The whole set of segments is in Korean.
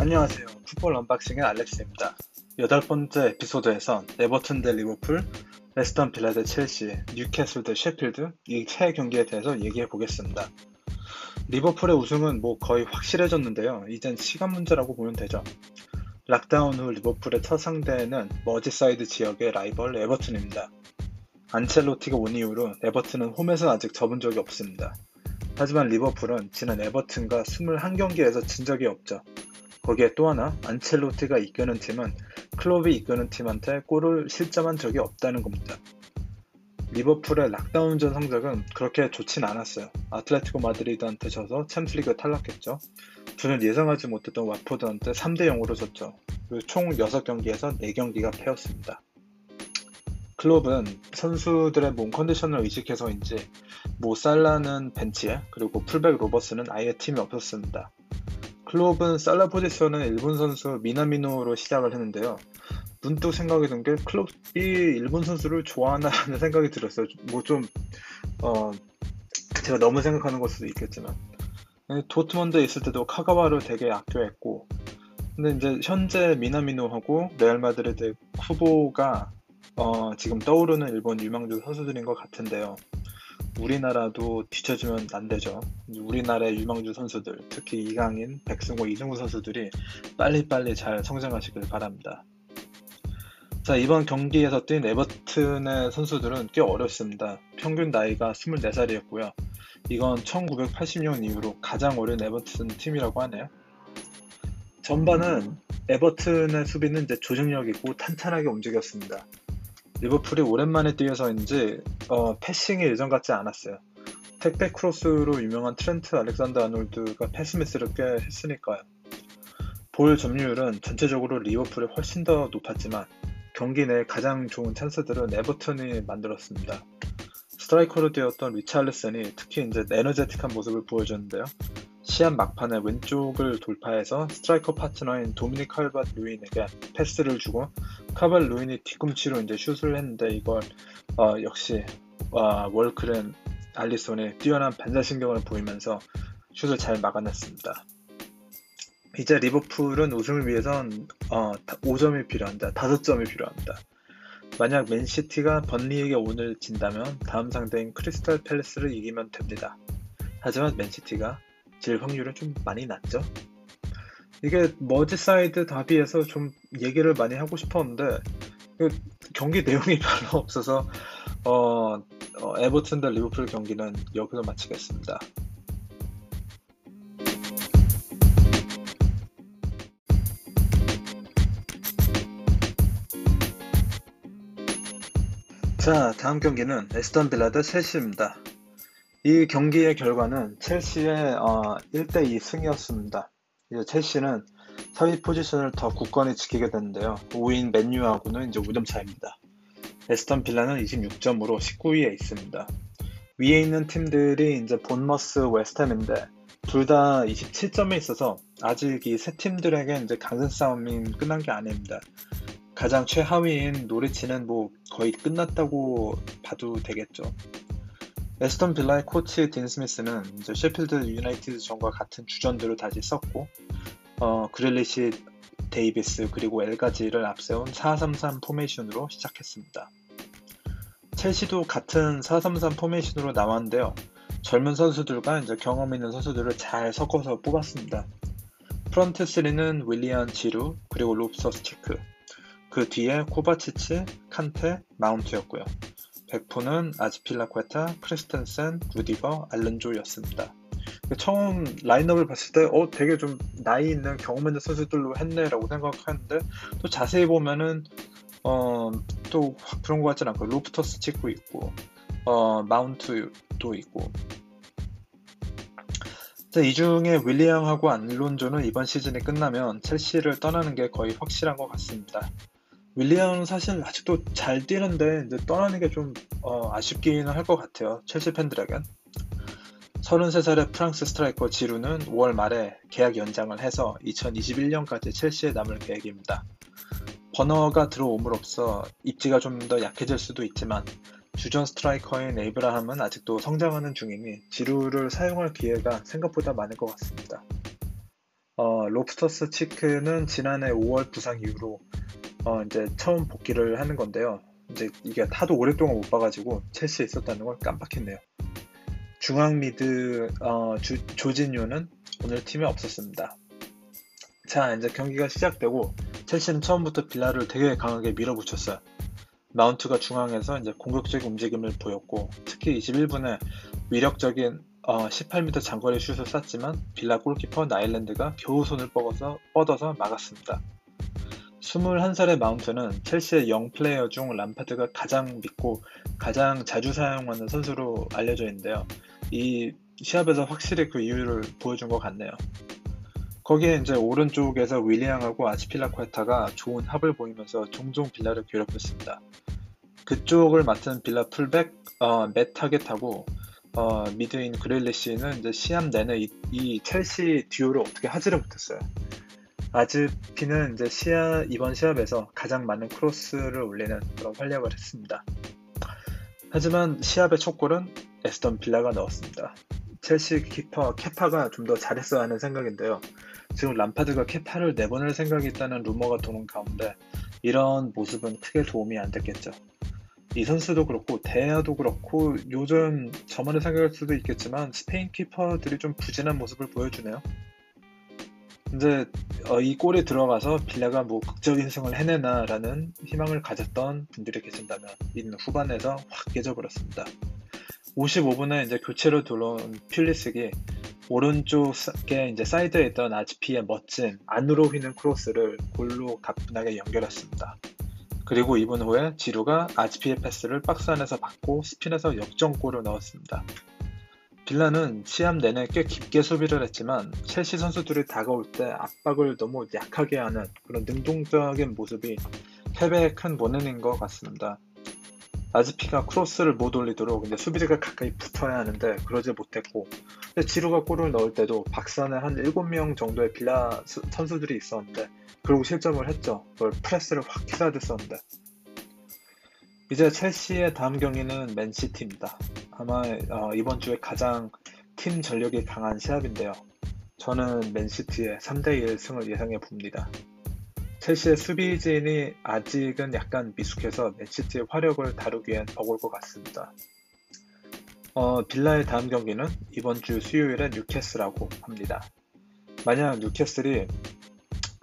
안녕하세요. 풋볼 언박싱의 알렉스입니다. 여덟 번째 에피소드에선 에버튼 대 리버풀, 애스턴 빌라 대 첼시, 뉴캐슬 대 셰필드 이 세 경기에 대해서 얘기해 보겠습니다. 리버풀의 우승은 뭐 거의 확실해졌는데요. 이젠 시간 문제라고 보면 되죠. lockdown 후 리버풀의 첫 상대는 머지사이드 지역의 라이벌 에버튼입니다. 안첼로티가 온 이후로 에버튼은 홈에서 아직 져본 적이 없습니다. 하지만 리버풀은 지난 에버튼과 21경기에서 진 적이 없죠. 거기에 또 하나 안첼로티가 이끄는 팀은 클롭이 이끄는 팀한테 골을 실점한 적이 없다는 겁니다. 리버풀의 락다운전 성적은 그렇게 좋진 않았어요. 아틀레티코 마드리드한테 져서 챔스리그 탈락했죠. 전혀 예상하지 못했던 와포드한테 3대 0으로 졌죠. 총 6경기에서 4경기가 패였습니다. 클롭은 선수들의 몸 컨디션을 의식해서인지 모 살라는 벤치에 그리고 풀백 로버트슨은 아예 팀이 없었습니다. 클롭은 살라 포지션은 일본 선수 미나미노로 시작을 했는데요. 문득 생각이 든 게 클롭이 일본 선수를 좋아하나라는 생각이 들었어요. 뭐 좀, 어, 제가 너무 생각하는 걸 수도 있겠지만. 도트먼드에 있을 때도 카가와를 되게 아껴했고, 근데 이제 현재 미나미노하고 레알 마드리드 후보가 어, 지금 떠오르는 일본 유망주 선수들인 것 같은데요. 우리나라도 뒤쳐주면 안 되죠. 우리나라의 유망주 선수들, 특히 이강인, 백승호, 이승우 선수들이 빨리빨리 잘 성장하시길 바랍니다. 자, 이번 경기에서 뛴 에버튼의 선수들은 꽤 어렸습니다. 평균 나이가 24살이었고요. 이건 1980년 이후로 가장 어린 에버튼 팀이라고 하네요. 전반은 에버튼의 수비는 이제 조직력 있고 탄탄하게 움직였습니다. 리버풀이 오랜만에 뛰어서인지 어, passing이 예전 같지 않았어요. 택배 크로스로 유명한 트렌트 알렉산더 아놀드가 패스미스를 꽤 했으니까요. 볼 점유율은 전체적으로 리버풀이 훨씬 더 높았지만 경기 내 가장 좋은 찬스들은 에버튼이 만들었습니다. 스트라이커로 뛰었던 리찰리슨이 특히 이제 에너제틱한 모습을 보여줬는데요. 시합 막판에 왼쪽을 돌파해서 스트라이커 파트너인 도미닉 칼버트 르윈에게 패스를 주고 칼버트 르윈이 뒤꿈치로 이제 슛을 했는데 이걸 어, 역시 어, 월클인 알리손의 뛰어난 반사신경을 보이면서 슛을 잘 막아냈습니다. 이제 리버풀은 우승을 위해선 어, 5점이 필요합니다. 5점이 필요합니다. 만약 맨시티가 번리에게 오늘 진다면 다음 상대인 크리스탈 팰리스를 이기면 됩니다. 하지만 맨시티가 질 확률은 좀 많이 낮죠. 이게 머지사이드 더비에서 좀 얘기를 많이 하고 싶었는데 그 경기 내용이 별로 없어서 어, 어, 에버튼 대 리버풀 경기는 여기서 마치겠습니다. 자, 다음 경기는 에스턴 빌라 대 첼시입니다. 이 경기의 결과는 첼시의 어, 1대2 승이었습니다. 이제 첼시는 3위 포지션을 더 굳건히 지키게 되는데요. 5위인 맨유하고는 이제 5점 차입니다. 에스턴 빌라는 26점으로 19위에 있습니다. 위에 있는 팀들이 이제 본머스 웨스트햄인데 둘 다 27점에 있어서 아직 이 세 팀들에게 이제 강등 싸움이 끝난 게 아닙니다. 가장 최하위인 노리치는 뭐 거의 끝났다고 봐도 되겠죠. 에스턴 빌라의 코치 딘 스미스는 이제 셰필드 유나이티드 전과 같은 주전들을 다시 썼고 어, 그릴리시 데이비스 그리고 엘가지를 앞세운 4-3-3 포메이션으로 시작했습니다. 첼시도 같은 4-3-3 포메이션으로 나왔는데요. 젊은 선수들과 이제 경험 있는 선수들을 잘 섞어서 뽑았습니다. front 3는 윌리안 지루 그리고 로프터스 치크 그 뒤에 코바치치, 칸테, 마운트였고요. back four는 아즈필라퀘타, 크리스텐센, 루디거, 알론소였습니다. 처음 라인업을 봤을 때, 어, 되게 좀 나이 있는 경험 있는 선수들로 했네라고 생각했는데, 또 자세히 보면은, 어, 또 그런 것 같진 않고, 로프터스 치크도 있고, 어, 마운트도 있고. 이 중에 윌리엄하고 알론소는 이번 시즌이 끝나면 첼시를 떠나는 게 거의 확실한 것 같습니다. 윌리엄은 사실 아직도 잘 뛰는데 이제 떠나는 게좀 어, 아쉽기는 할 것 같아요. 첼시 팬들에겐. 33살의 프랑스 스트라이커 지루는 5월 말에 계약 연장을 해서 2021년까지 첼시에 남을 계획입니다. 버너가 들어옴으로써 입지가 좀 더 약해질 수도 있지만 주전 스트라이커인 에이브라함은 아직도 성장하는 중이니 지루를 사용할 기회가 생각보다 많을 것 같습니다. 어, 로프터스 치크는 지난해 5월 부상 이후로 어, 이제 처음 복귀를 하는 건데요. 이제 이게 하도 오랫동안 못 봐가지고 첼시에 있었다는 걸 깜빡했네요. 중앙 미드 어, 주, 조르지뉴는 오늘 팀에 없었습니다. 자 이제 경기가 시작되고 첼시는 처음부터 빌라를 되게 강하게 밀어붙였어요. 마운트가 중앙에서 이제 공격적인 움직임을 보였고 특히 21분에 위력적인 어, 18m 장거리 슛을 쐈지만 빌라 골키퍼 나일랜드가 겨우 손을 뻗어서, 뻗어서 막았습니다. 21살의 마운트는 첼시의 영 플레이어 중 람파드가 가장 믿고 가장 자주 사용하는 선수로 알려져 있는데요. 이 시합에서 확실히 그 이유를 보여준 것 같네요. 거기에 이제 오른쪽에서 윌리앙하고 아치필라코에타가 좋은 합을 보이면서 종종 빌라를 괴롭혔습니다. 그쪽을 맡은 빌라 풀백 어, 맷 타겟하고 어, 미드인 그릴리시는 이제 시합 내내 이, 이 첼시 듀오를 어떻게 하지를 못했어요. 아즈피는 이제 시합, 이번 시합에서 가장 많은 크로스를 올리는 그런 활약을 했습니다. 하지만 시합의 첫 골은 에스턴 빌라가 넣었습니다. 첼시 키퍼 케파가 좀 더 잘했어야 하는 생각인데요. 지금 람파드가 케파를 내보낼 생각이 있다는 루머가 도는 가운데 이런 모습은 크게 도움이 안 됐겠죠. 이 선수도 그렇고 데헤아도 그렇고 요즘 저만의 생각일 수도 있겠지만 스페인 키퍼들이 좀 부진한 모습을 보여주네요. 이제 어, 이 골이 들어가서 빌라가 뭐 극적인 승을 해내나라는 희망을 가졌던 분들이 계신다면 이는 후반에서 확 깨져버렸습니다. 55분에 이제 교체로 들어온 퓰리식이 오른쪽에 이제 사이드에 있던 아즈피의 멋진 안으로 휘는 크로스를 골로 가뿐하게 연결했습니다. 그리고 2분 후에 지루가 아치피의 패스를 박스 안에서 받고 스핀에서 역전골을 넣었습니다. 빌라는 시합 내내 꽤 깊게 수비를 했지만 첼시 선수들이 다가올 때 압박을 너무 약하게 하는 그런 능동적인 모습이 패배의 큰 원인인 것 같습니다. 아즈피가 크로스를 못 올리도록 이제 수비자가 가까이 붙어야 하는데 그러지 못했고 지루가 골을 넣을 때도 박산에 한 7명 정도의 빌라 선수들이 있었는데 그리고 실점을 했죠. 그걸 프레스를 확 해야 됐었는데 이제 첼시의 다음 경기는 맨시티입니다. 아마 어, 이번 주에 가장 팀 전력이 강한 시합인데요. 저는 맨시티의 3대1 승을 예상해 봅니다. 첼시의 수비진이 아직은 약간 미숙해서 맨시티의 화력을 다루기엔 버거울 것 같습니다. 어, 빌라의 다음 경기는 이번 주 수요일에 뉴캐슬하고 합니다. 만약 뉴캐슬이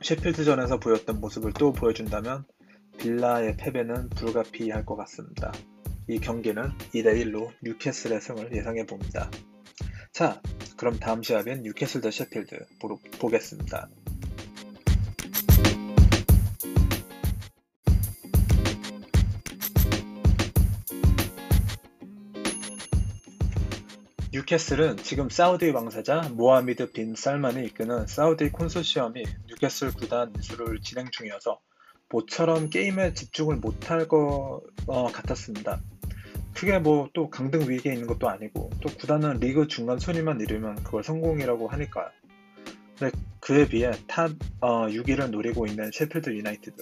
셰필드전에서 보였던 모습을 또 보여준다면 빌라의 패배는 불가피할 것 같습니다. 이 경기는 2대1로 뉴캐슬의 승을 예상해 봅니다. 자, 그럼 다음 시합인 뉴캐슬 대 셰필드 보러, 보겠습니다. 뉴캐슬은 지금 사우디 왕세자 모하미드 빈 살만이 이끄는 사우디 컨소시엄이 뉴캐슬 구단 인수를 진행 중이어서 모처럼 게임에 집중을 못할 것 어, 같았습니다. 크게 뭐 또 강등 위기에 있는 것도 아니고 또 구단은 리그 중간 순위만 이루면 그걸 성공이라고 하니까요. 근데 그에 비해 탑 어, 6위를 노리고 있는 셰필드 유나이티드는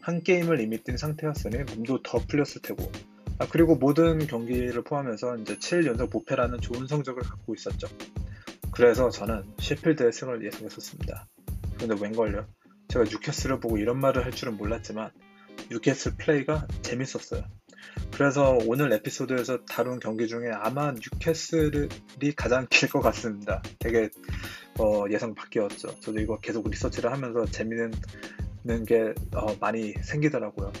한 게임을 이미 뛴 상태였으니 몸도 더 풀렸을 테고 아, 그리고 모든 경기를 포함해서 이제 7연속 무패라는 좋은 성적을 갖고 있었죠. 그래서 저는 셰필드의 승을 예상했었습니다. 근데 웬걸요? 제가 뉴캐슬을 보고 이런 말을 할 줄은 몰랐지만 뉴캐슬 플레이가 재밌었어요. 그래서 오늘 에피소드에서 다룬 경기 중에 아마 뉴캐슬이 가장 길 것 같습니다. 되게 어, 예상 바뀌었죠. 저도 이거 계속 리서치를 하면서 재밌는 게 어, 많이 생기더라고요.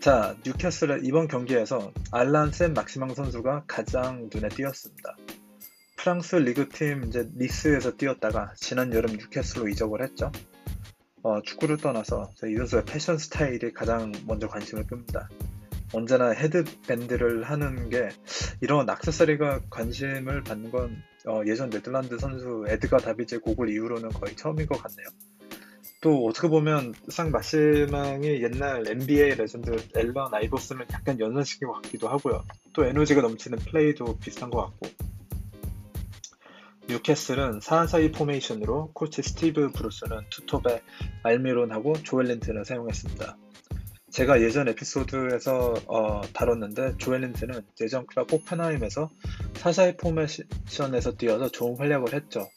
자, 뉴캐슬의 이번 경기에서 알랑 생 막시망 선수가 가장 눈에 띄었습니다. 프랑스 리그팀 이제 니스에서 뛰었다가 지난 여름 뉴캐슬로 이적을 했죠. 어, 축구를 떠나서 이 선수의 패션 스타일이 가장 먼저 관심을 끕니다. 언제나 헤드밴드를 하는 게 이런 악세사리가 관심을 받는 건 어, 예전 네덜란드 선수 에드가 다비즈의 고글 이후로는 거의 처음인 것 같네요. 또 어떻게 보면 생 막시망이 옛날 NBA 레전드 앨런 아이버슨을 약간 연상시킨 것 같기도 하고요. 또 에너지가 넘치는 플레이도 비슷한 것 같고. 뉴캐슬은 4-4-2 포메이션으로 코치 스티브 브루스는 투톱에 알미론하고 조엘린튼을 사용했습니다. 제가 예전 에피소드에서 어, 다뤘는데 조엘린튼은 예전 클럽 호펜하임에서 4-4-2 포메이션에서 뛰어서 좋은 활약을 했죠.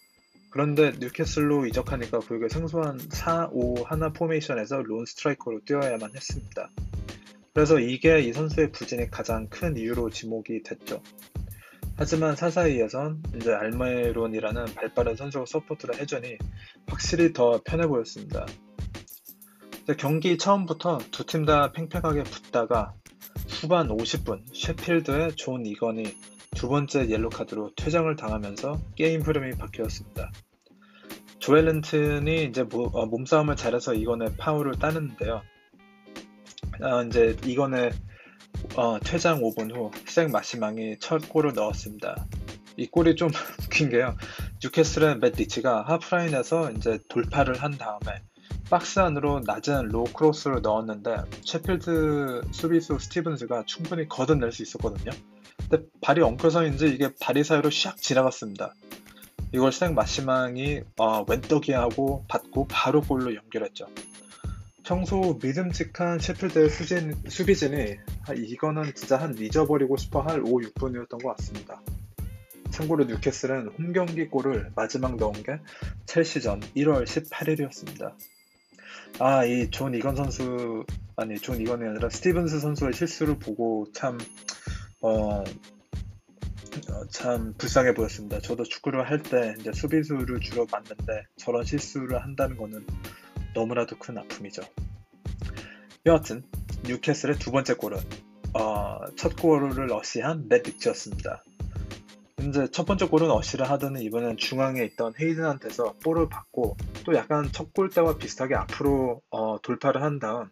그런데 뉴캐슬로 이적하니까 그에게 생소한 4-5 하나 포메이션에서 lone 스트라이커로 뛰어야만 했습니다. 그래서 이게 이 선수의 부진의 가장 큰 이유로 지목이 됐죠. 하지만 4-4-2에선 이제 알미론이라는 발빠른 선수가 support를 해주니 확실히 더 편해 보였습니다. 경기 처음부터 두 팀 다 팽팽하게 붙다가 후반 50분 셰필드의 존 이건이 두 번째 옐로 카드로 퇴장을 당하면서 게임 흐름이 바뀌었습니다. 조엘린튼이 이제 어, 몸싸움을 잘해서 이건의 파울을 따는데요. 어, 이제 이건의 어, 퇴장 5분 후 생 막시망이 첫 골을 넣었습니다. 이 골이 좀 웃긴 게요. 뉴캐슬의 맷 리치가 하프라인에서 이제 돌파를 한 다음에 박스 안으로 낮은 low 크로스를 넣었는데 셰필드 수비수 스티븐스가 충분히 걷어낼 수 있었거든요. 근데 발이 엉켜서인지 이게 다리 사이로 샥 지나갔습니다. 이걸 생 막시망이 어, 웬 떡이냐 하고 받고 바로 골로 연결했죠. 평소 믿음직한 셰필드의 수진, 수비진이 아, 이거는 진짜 한 잊어버리고 싶어 할 5, 6분이었던 것 같습니다. 참고로 뉴캐슬은 홈경기 골을 마지막 넣은 게 첼시전 1월 18일이었습니다. 아, 이 존 이건 선수, 아니, 존 이건이 아니라 스티븐스 선수의 실수를 보고 참, 어, 어, 참 불쌍해 보였습니다. 저도 축구를 할 때 이제 수비수를 주로 봤는데 저런 실수를 한다는 거는 너무나도 큰 아픔이죠. 여하튼 뉴캐슬의 두 번째 골은 어, 첫 골을 어시한 맷 리치였습니다. 이제 첫 번째 골은 어시를 하더니 이번엔 중앙에 있던 헤이든한테서 볼을 받고 또 약간 첫 골 때와 비슷하게 앞으로 어, 돌파를 한 다음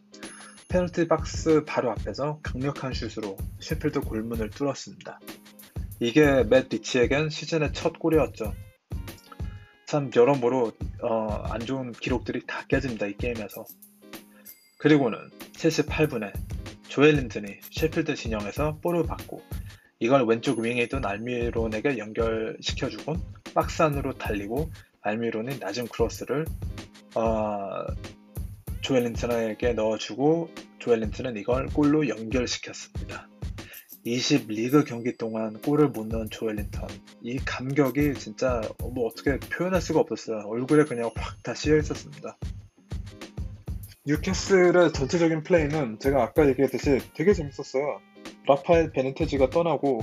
페널티 박스 바로 앞에서 강력한 슛으로 셰필드 골문을 뚫었습니다. 이게 맷 리치에겐 시즌의 첫 골이었죠. 참 여러모로 어, 안 좋은 기록들이 다 깨집니다 이 게임에서. 그리고는 78분에 조엘 린튼이 셰필드 진영에서 볼을 받고 이걸 왼쪽 윙에 있던 알미론에게 연결시켜주곤 박스 안으로 달리고 알미론이 낮은 크로스를 어, 조엘린튼에게 넣어주고 조엘린튼은 이걸 골로 연결시켰습니다. 20 리그 경기 동안 골을 못 넣은 조엘린턴 이 감격이 진짜 뭐 어떻게 표현할 수가 없었어요. 얼굴에 그냥 확 다 씌여 있었습니다. 뉴캐슬의 전체적인 플레이는 제가 아까 얘기했듯이 되게 재밌었어요. 라파엘 베네테지가 떠나고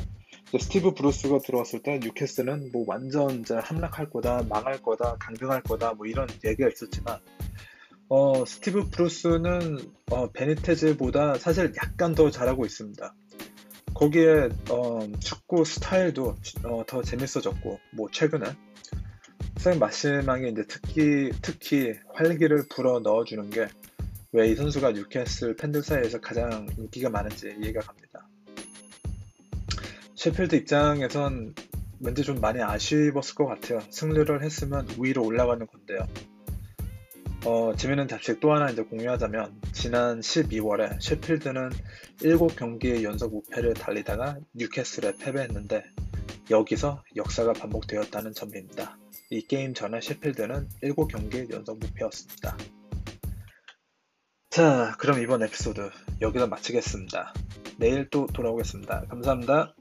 스티브 브루스가 들어왔을 때 뉴캐슬은 뭐 완전 이제 함락할 거다, 망할 거다, 강등할 거다 뭐 이런 얘기가 있었지만 어, 스티브 브루스는 어, 베니테즈보다 사실 약간 더 잘하고 있습니다. 거기에 어, 축구 스타일도 어, 더 재밌어졌고 뭐 최근에 생 막시망이 이제 특히 특히 활기를 불어 넣어주는 게 왜 이 선수가 뉴캐슬 팬들 사이에서 가장 인기가 많은지 이해가 갑니다. 셰필드 입장에선 왠지 좀 많이 아쉬웠을 것 같아요. 승리를 했으면 위로 올라가는 건데요. 어, 재미있는 잡식 또 하나 이제 공유하자면 지난 12월에 셰필드는 7경기 연속 우패를 달리다가 뉴캐슬에 패배했는데 여기서 역사가 반복되었다는 점입니다. 이 게임 전에 셰필드는 7경기 연속 무패였습니다. 자, 그럼 이번 에피소드 여기서 마치겠습니다. 내일 또 돌아오겠습니다. 감사합니다.